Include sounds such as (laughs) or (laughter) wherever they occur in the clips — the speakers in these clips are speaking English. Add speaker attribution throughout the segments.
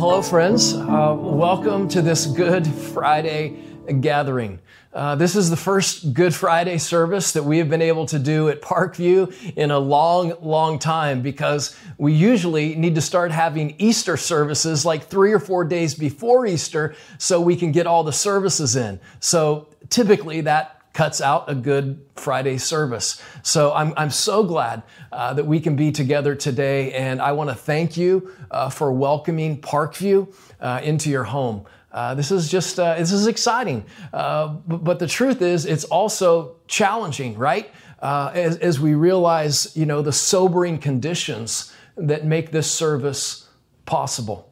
Speaker 1: hello, friends. Uh, welcome to this Good Friday gathering. Uh, this is the first Good Friday service that we have been able to do at Parkview in a long, long time because we usually need to start having Easter services like three or four days before Easter so we can get all the services in. So typically that cuts out a good Friday service. So I'm, I'm so glad uh, that we can be together today. And I want to thank you uh, for welcoming Parkview uh, into your home. Uh, this is just uh, this is exciting, uh, but, but, the truth is it's also challenging, right? As, as we realize, you know, the sobering conditions that make this service possible.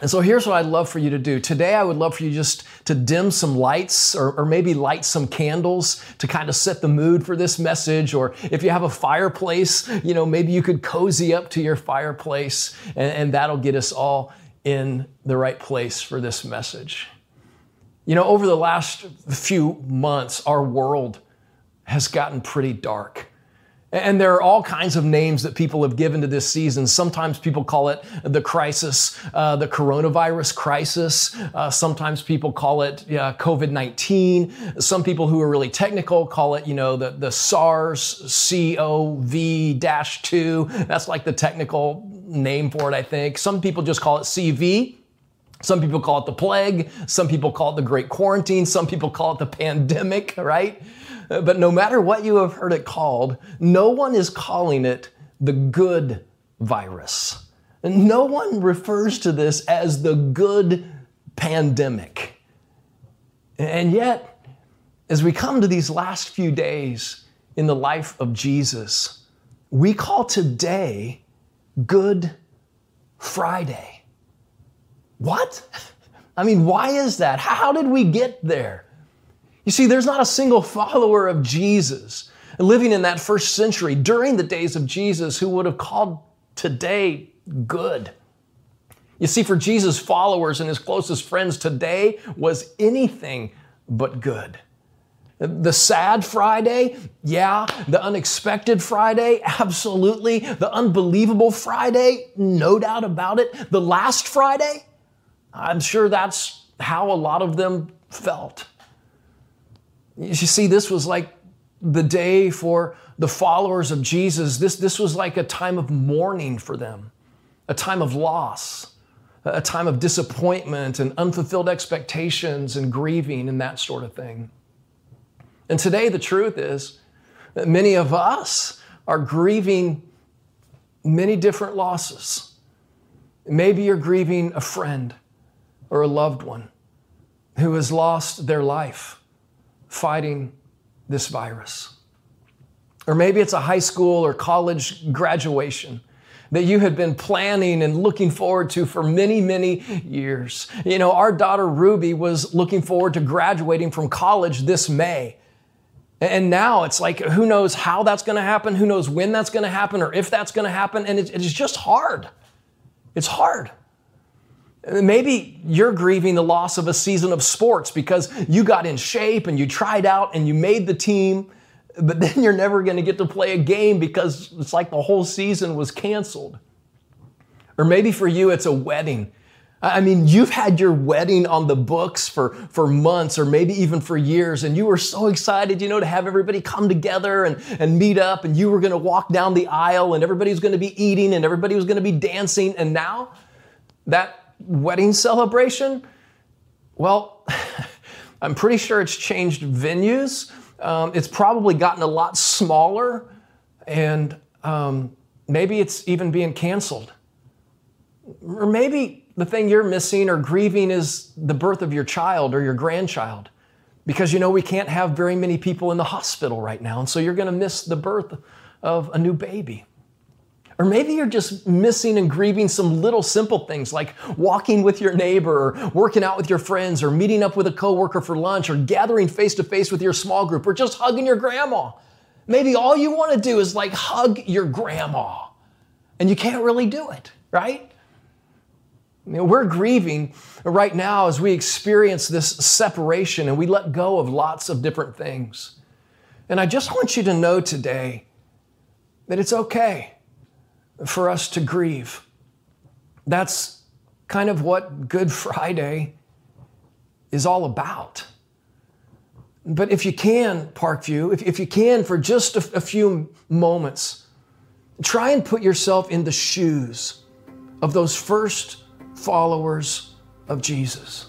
Speaker 1: And so here's what I'd love for you to do. Today, I would love for you just to dim some lights or, or, maybe light some candles to kind of set the mood for this message. Or if you have a fireplace, you know, maybe you could cozy up to your fireplace and, and that'll get us all in the right place for this message. You know, over the last few months, our world has gotten pretty dark. And there are all kinds of names that people have given to this season. Sometimes people call it the crisis, uh, the coronavirus crisis. Uh, sometimes people call it uh, COVID 19. Some people who are really technical call it, you know, the, the SARS CoV 2. That's like the technical name for it, I think. Some people just call it CV. Some people call it the plague. Some people call it the great quarantine. Some people call it the pandemic, right? But no matter what you have heard it called, no one is calling it the good virus. No one refers to this as the good pandemic. And yet, as we come to these last few days in the life of Jesus, we call today Good Friday. What? (laughs) I mean, why is that? How did we get there? You see, there's not a single follower of Jesus living in that first century during the days of Jesus who would have called today good. You see, for Jesus' followers and his closest friends, today was anything but good. The sad Friday, yeah. The unexpected Friday, absolutely. The unbelievable Friday, no doubt about it. The last Friday, I'm sure that's how a lot of them felt. You see, this was like the day for the followers of Jesus. This, this was like a time of mourning for them, a time of loss, a time of disappointment and unfulfilled expectations and grieving and that sort of thing. And today, the truth is that many of us are grieving many different losses. Maybe you're grieving a friend or a loved one who has lost their life fighting this virus. Or maybe it's a high school or college graduation that you had been planning and looking forward to for many, many years. You know, our daughter Ruby was looking forward to graduating from college this May. And now it's like, who knows how that's going to happen? Who knows when that's going to happen or if that's going to happen? And it's just hard. It's hard. Maybe you're grieving the loss of a season of sports because you got in shape and you tried out and you made the team, but then you're never going to get to play a game because it's like the whole season was canceled. Or maybe for you, it's a wedding. I mean, you've had your wedding on the books for, for months or maybe even for years, and you were so excited, you know, to have everybody come together and, and meet up, and you were going to walk down the aisle, and everybody was going to be eating, and everybody was going to be dancing, and now that wedding celebration? Well, (laughs) I'm pretty sure it's changed venues. Um, it's probably gotten a lot smaller, and um, maybe it's even being canceled. Or maybe the thing you're missing or grieving is the birth of your child or your grandchild. Because you know, we can't have very many people in the hospital right now, and so you're going to miss the birth of a new baby. Or maybe you're just missing and grieving some little simple things like walking with your neighbor, or working out with your friends, or meeting up with a coworker for lunch, or gathering face to face with your small group, or just hugging your grandma. Maybe all you want to do is like hug your grandma, and you can't really do it, right? You know, we're grieving right now as we experience this separation and we let go of lots of different things. And I just want you to know today that it's okay for us to grieve. That's kind of what Good Friday is all about. But if you can, Parkview, if, if you can, for just a, a few moments, try and put yourself in the shoes of those first followers of Jesus.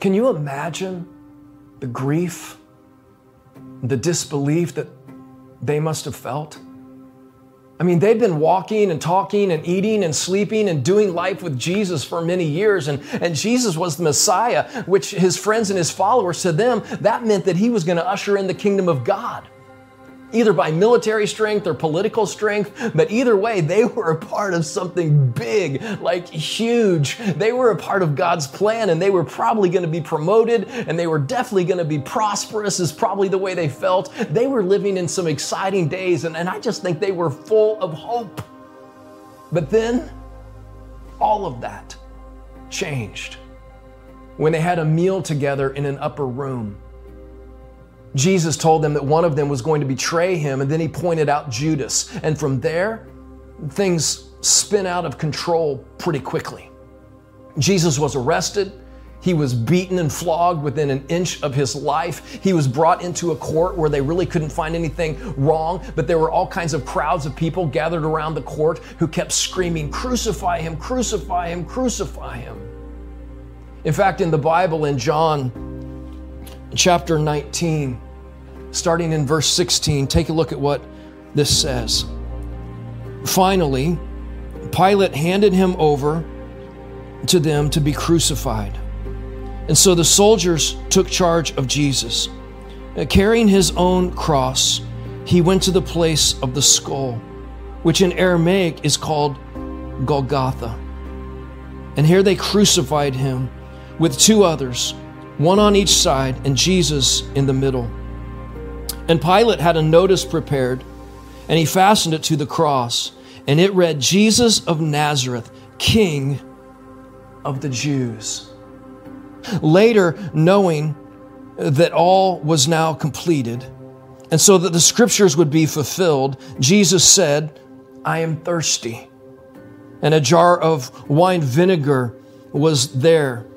Speaker 1: Can you imagine the grief, the disbelief that they must have felt? I mean, they'd been walking and talking and eating and sleeping and doing life with Jesus for many years, and, and Jesus was the Messiah, which his friends and his followers, to them, that meant that he was going to usher in the kingdom of God either by military strength or political strength, but either way, they (laughs) were a part of something big, like huge. They were a part of God's plan and they were probably going to be promoted and they were definitely going to be prosperous, is probably the way they felt. They were living in some exciting days and, and I just think they were full of hope. But then all of that changed when they had a meal together in an upper room Jesus told them that one of them was going to betray him, and then he pointed out Judas. And from there, things spin out of control pretty quickly. Jesus was arrested. He was beaten and flogged within an inch of his life. He was brought into a court where they really couldn't find anything wrong, but there were all kinds of crowds of people gathered around the court who kept screaming, Crucify him, crucify him, crucify him. In fact, in the Bible, in John chapter 19, starting in verse 16, take a look at what this says. Finally, Pilate handed him over to them to be crucified. And so the soldiers took charge of Jesus. Uh, carrying his own cross, he went to the place of the skull, which in Aramaic is called Golgotha. And here they crucified him with two others one on each side, and Jesus in the middle. And Pilate had a notice prepared, and he fastened it to the cross, and it read, Jesus of Nazareth, King of the Jews. Later, knowing that all was now completed, and so that the scriptures would be fulfilled, Jesus said, I am thirsty. And a jar of wine vinegar was there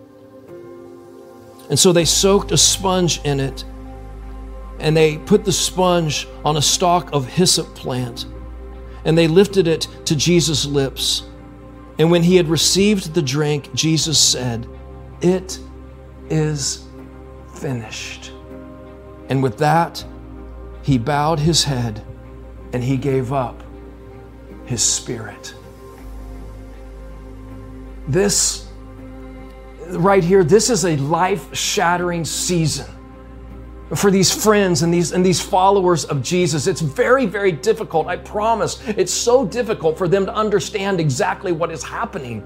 Speaker 1: and so they soaked a sponge in it and they put the sponge on a stalk of hyssop plant and they lifted it to Jesus' lips. And when he had received the drink, Jesus said, It is finished. And with that, he bowed his head and he gave up his spirit. This right here, this is a life shattering season for these friends and these, and these followers of Jesus. It's very, very difficult. I promise. It's so difficult for them to understand exactly what is happening.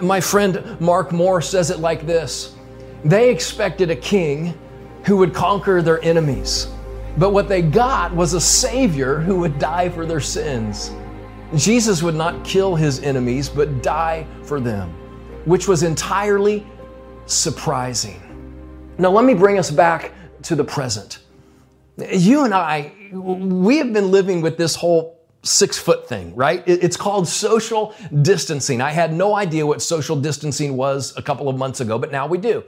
Speaker 1: My friend Mark Moore says it like this They expected a king who would conquer their enemies, but what they got was a savior who would die for their sins. Jesus would not kill his enemies, but die for them which was entirely surprising. Now, let me bring us back to the present. You and I, we have been living with this whole six foot thing, right? It's called social distancing. I had no idea what social distancing was a couple of months ago, but now we do.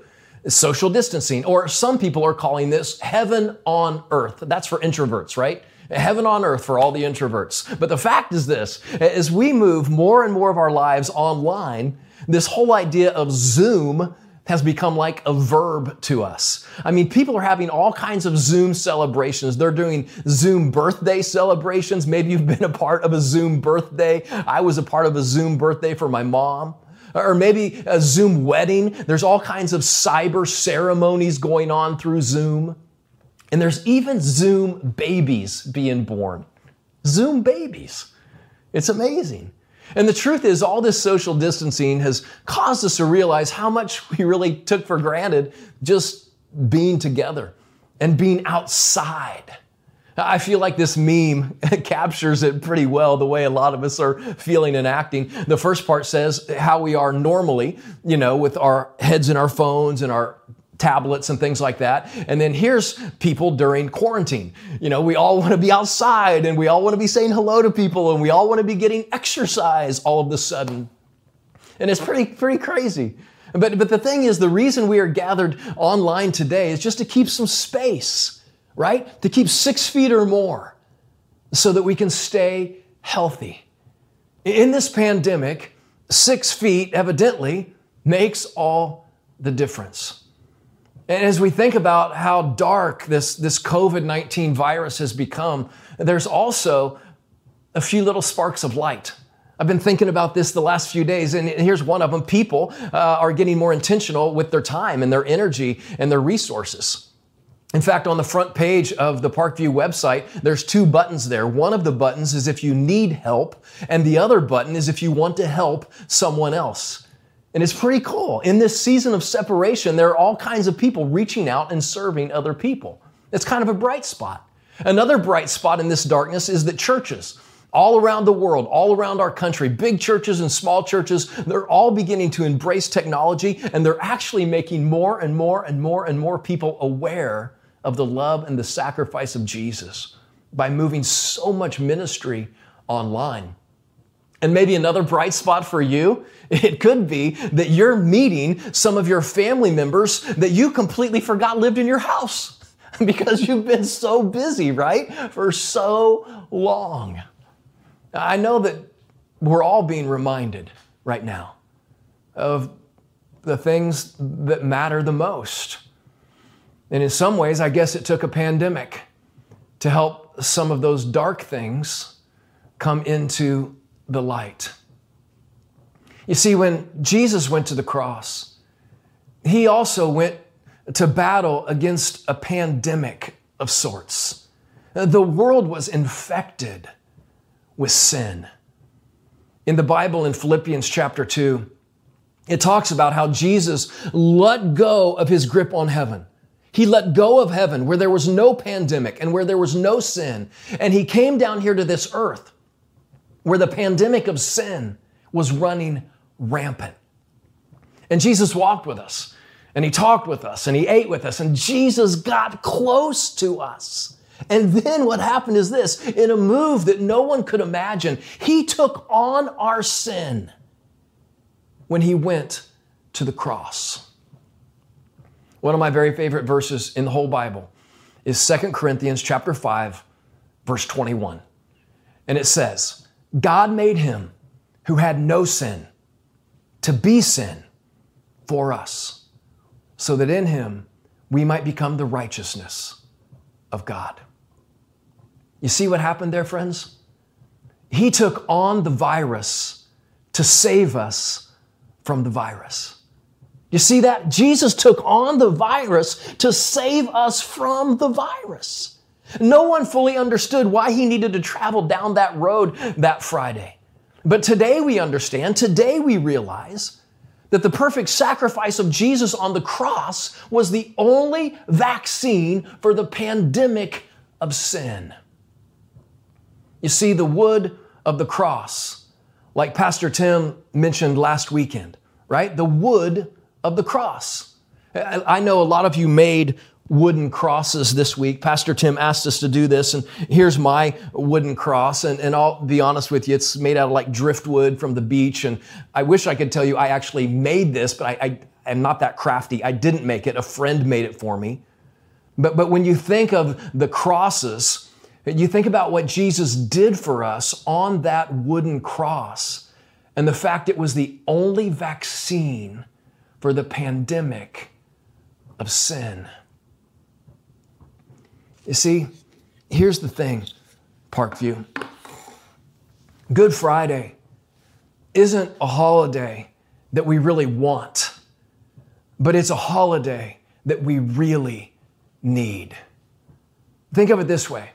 Speaker 1: Social distancing, or some people are calling this heaven on earth. That's for introverts, right? Heaven on earth for all the introverts. But the fact is this as we move more and more of our lives online, this whole idea of Zoom has become like a verb to us. I mean, people are having all kinds of Zoom celebrations. They're doing Zoom birthday celebrations. Maybe you've been a part of a Zoom birthday. I was a part of a Zoom birthday for my mom. Or maybe a Zoom wedding. There's all kinds of cyber ceremonies going on through Zoom. And there's even Zoom babies being born. Zoom babies. It's amazing. And the truth is, all this social distancing has caused us to realize how much we really took for granted just being together and being outside. I feel like this meme (laughs) captures it pretty well the way a lot of us are feeling and acting. The first part says how we are normally, you know, with our heads in our phones and our tablets and things like that. And then here's people during quarantine. You know, we all want to be outside and we all want to be saying hello to people and we all want to be getting exercise all of a sudden. And it's pretty, pretty crazy. But, but the thing is, the reason we are gathered online today is just to keep some space, right? To keep six feet or more so that we can stay healthy. In this pandemic, six feet evidently makes all the difference. And as we think about how dark this, this COVID 19 virus has become, there's also a few little sparks of light. I've been thinking about this the last few days, and here's one of them. People uh, are getting more intentional with their time and their energy and their resources. In fact, on the front page of the Parkview website, there's two buttons there. One of the buttons is if you need help, and the other button is if you want to help someone else. And it's pretty cool. In this season of separation, there are all kinds of people reaching out and serving other people. It's kind of a bright spot. Another bright spot in this darkness is that churches, all around the world, all around our country, big churches and small churches, they're all beginning to embrace technology and they're actually making more and more and more and more people aware of the love and the sacrifice of Jesus by moving so much ministry online. And maybe another bright spot for you, (laughs) it could be that you're meeting some of your family members that you completely forgot lived in your house (laughs) because you've been so busy, right? For so long. I know that we're all being reminded right now of the things that matter the most. And in some ways, I guess it took a pandemic to help some of those dark things come into the light. You see, when Jesus went to the cross, he also went to battle against a pandemic of sorts. The world was infected with sin. In the Bible, in Philippians chapter 2, it talks about how Jesus let go of his grip on heaven. He let go of heaven where there was no pandemic and where there was no sin. And he came down here to this earth where the pandemic of sin was running rampant. And Jesus walked with us and he talked with us and he ate with us and Jesus got close to us. And then what happened is this in a move that no one could imagine, he took on our sin when he went to the cross. One of my very favorite verses in the whole Bible is 2 Corinthians chapter 5 verse 21. And it says, God made him who had no sin to be sin for us, so that in him we might become the righteousness of God. You see what happened there, friends? He took on the virus to save us from the virus. You see that? Jesus took on the virus to save us from the virus. No one fully understood why he needed to travel down that road that Friday. But today we understand, today we realize that the perfect sacrifice of Jesus on the cross was the only vaccine for the pandemic of sin. You see, the wood of the cross, like Pastor Tim mentioned last weekend, right? The wood of the cross. I know a lot of you made wooden crosses this week. Pastor Tim asked us to do this, and here's my wooden cross. And, and I'll be honest with you, it's made out of like driftwood from the beach. And I wish I could tell you I actually made this, but I, I am not that crafty. I didn't make it, a friend made it for me. But, but when you think of the crosses, you think about what Jesus did for us on that wooden cross and the fact it was the only vaccine for the pandemic of sin. You see, here's the thing, Parkview. Good Friday isn't a holiday that we really want, but it's a holiday that we really need. Think of it this way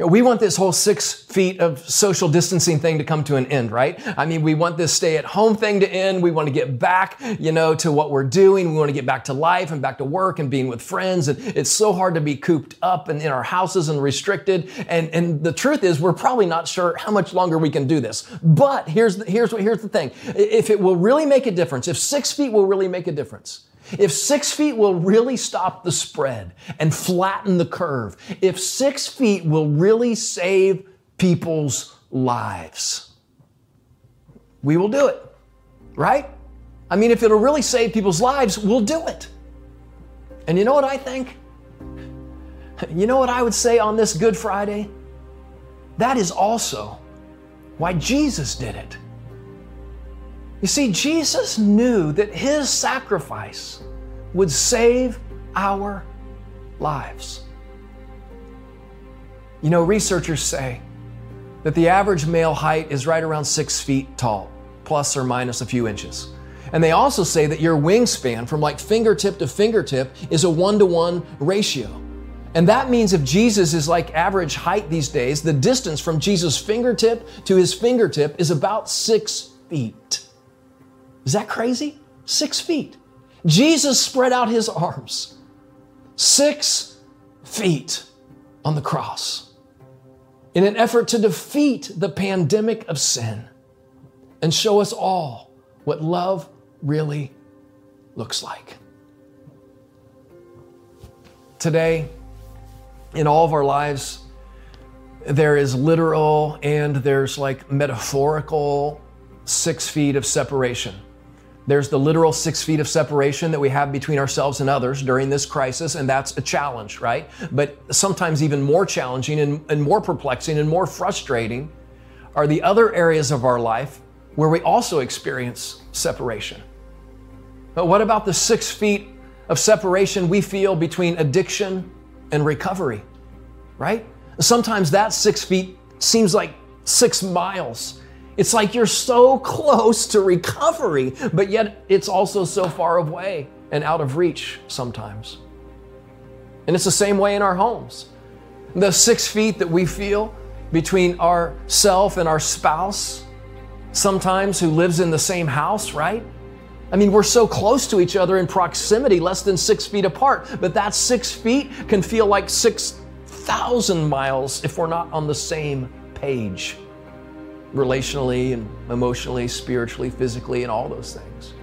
Speaker 1: know, we want this whole six feet of social distancing thing to come to an end, right? I mean, we want this stay at home thing to end. We want to get back, you know, to what we're doing. We want to get back to life and back to work and being with friends. And it's so hard to be cooped up and in our houses and restricted. And, and the truth is, we're probably not sure how much longer we can do this. But here's the, here's what, here's the thing. If it will really make a difference, if six feet will really make a difference, if six feet will really stop the spread and flatten the curve, if six feet will really save people's lives, we will do it. right? I mean, if it'll really save people's lives, we'll do it. And you know what I think? You know what I would say on this Good Friday? That is also why Jesus did it. You see, Jesus knew that his sacrifice would save our lives. You know, researchers say that the average male height is right around six feet tall, plus or minus a few inches. And they also say that your wingspan from like fingertip to fingertip is a one to one ratio. And that means if Jesus is like average height these days, the distance from Jesus' fingertip to his fingertip is about six feet. Is that crazy? Six feet. Jesus spread out his arms six feet on the cross in an effort to defeat the pandemic of sin and show us all what love really looks like. Today, in all of our lives, there is literal and there's like metaphorical six feet of separation. There's the literal six feet of separation that we have between ourselves and others during this crisis, and that's a challenge, right? But sometimes even more challenging and, and more perplexing and more frustrating are the other areas of our life where we also experience separation. But what about the six feet of separation we feel between addiction and recovery, right? Sometimes that six feet seems like six miles. It's like you're so close to recovery, but yet it's also so far away and out of reach sometimes. And it's the same way in our homes. The six feet that we feel between ourself and our spouse, sometimes who lives in the same house, right? I mean, we're so close to each other in proximity, less than six feet apart, but that six feet can feel like 6,000 miles if we're not on the same page, relationally and emotionally, spiritually, physically, and all those things.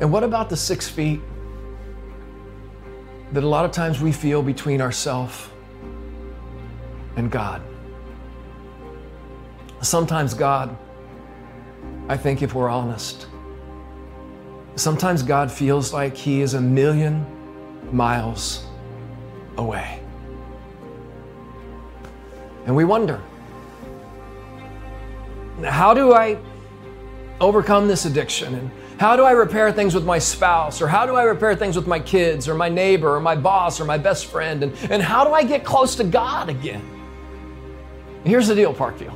Speaker 1: And what about the six feet that a lot of times we feel between ourselves and God? Sometimes God I think if we're honest, sometimes God feels like He is a million miles away. And we wonder how do I overcome this addiction? And how do I repair things with my spouse? Or how do I repair things with my kids or my neighbor or my boss or my best friend? And, and how do I get close to God again? Here's the deal, Parkview.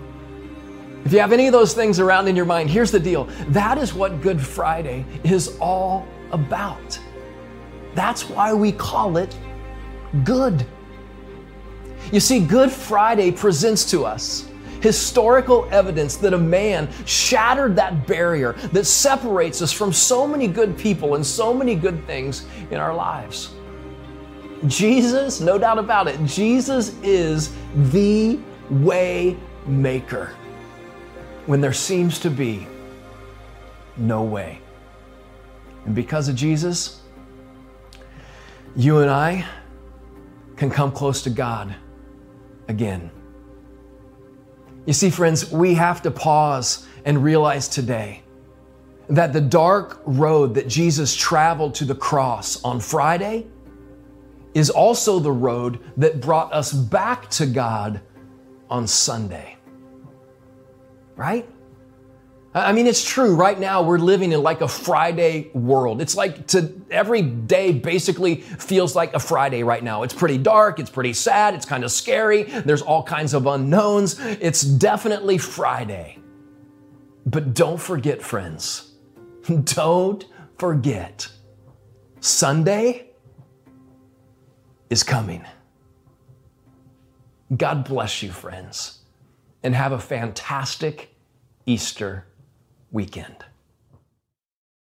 Speaker 1: If you have any of those things around in your mind, here's the deal that is what Good Friday is all about. That's why we call it good. You see, Good Friday presents to us historical evidence that a man shattered that barrier that separates us from so many good people and so many good things in our lives. Jesus, no doubt about it, Jesus is the way maker when there seems to be no way. And because of Jesus, you and I can come close to God again. You see, friends, we have to pause and realize today that the dark road that Jesus traveled to the cross on Friday is also the road that brought us back to God on Sunday right? I mean, it's true. Right now, we're living in like a Friday world. It's like to every day basically feels like a Friday right now. It's pretty dark. It's pretty sad. It's kind of scary. There's all kinds of unknowns. It's definitely Friday. But don't forget, friends, (laughs) don't forget, Sunday is coming. God bless you, friends and have a fantastic Easter weekend.